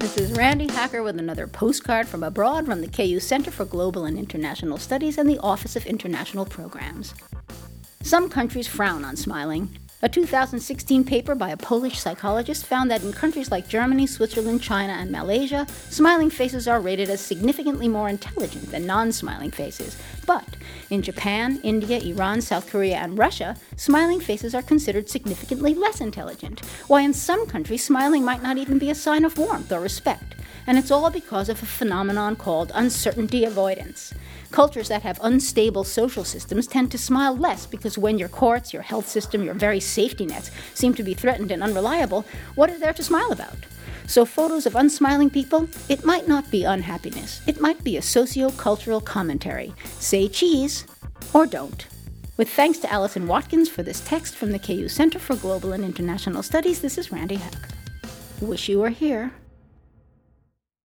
This is Randi Hacker with another postcard from abroad from the KU Center for Global and International Studies and the Office of International Programs. Some countries frown on smiling. A 2016 paper by a Polish psychologist found that in countries like Germany, Switzerland, China, and Malaysia, smiling faces are rated as significantly more intelligent than non smiling faces. But in Japan, India, Iran, South Korea, and Russia, smiling faces are considered significantly less intelligent. Why, in some countries, smiling might not even be a sign of warmth or respect and it's all because of a phenomenon called uncertainty avoidance. Cultures that have unstable social systems tend to smile less because when your courts, your health system, your very safety nets seem to be threatened and unreliable, what is there to smile about? So, photos of unsmiling people, it might not be unhappiness. It might be a socio cultural commentary. Say cheese or don't. With thanks to Alison Watkins for this text from the KU Center for Global and International Studies, this is Randi Hacker. Wish you were here.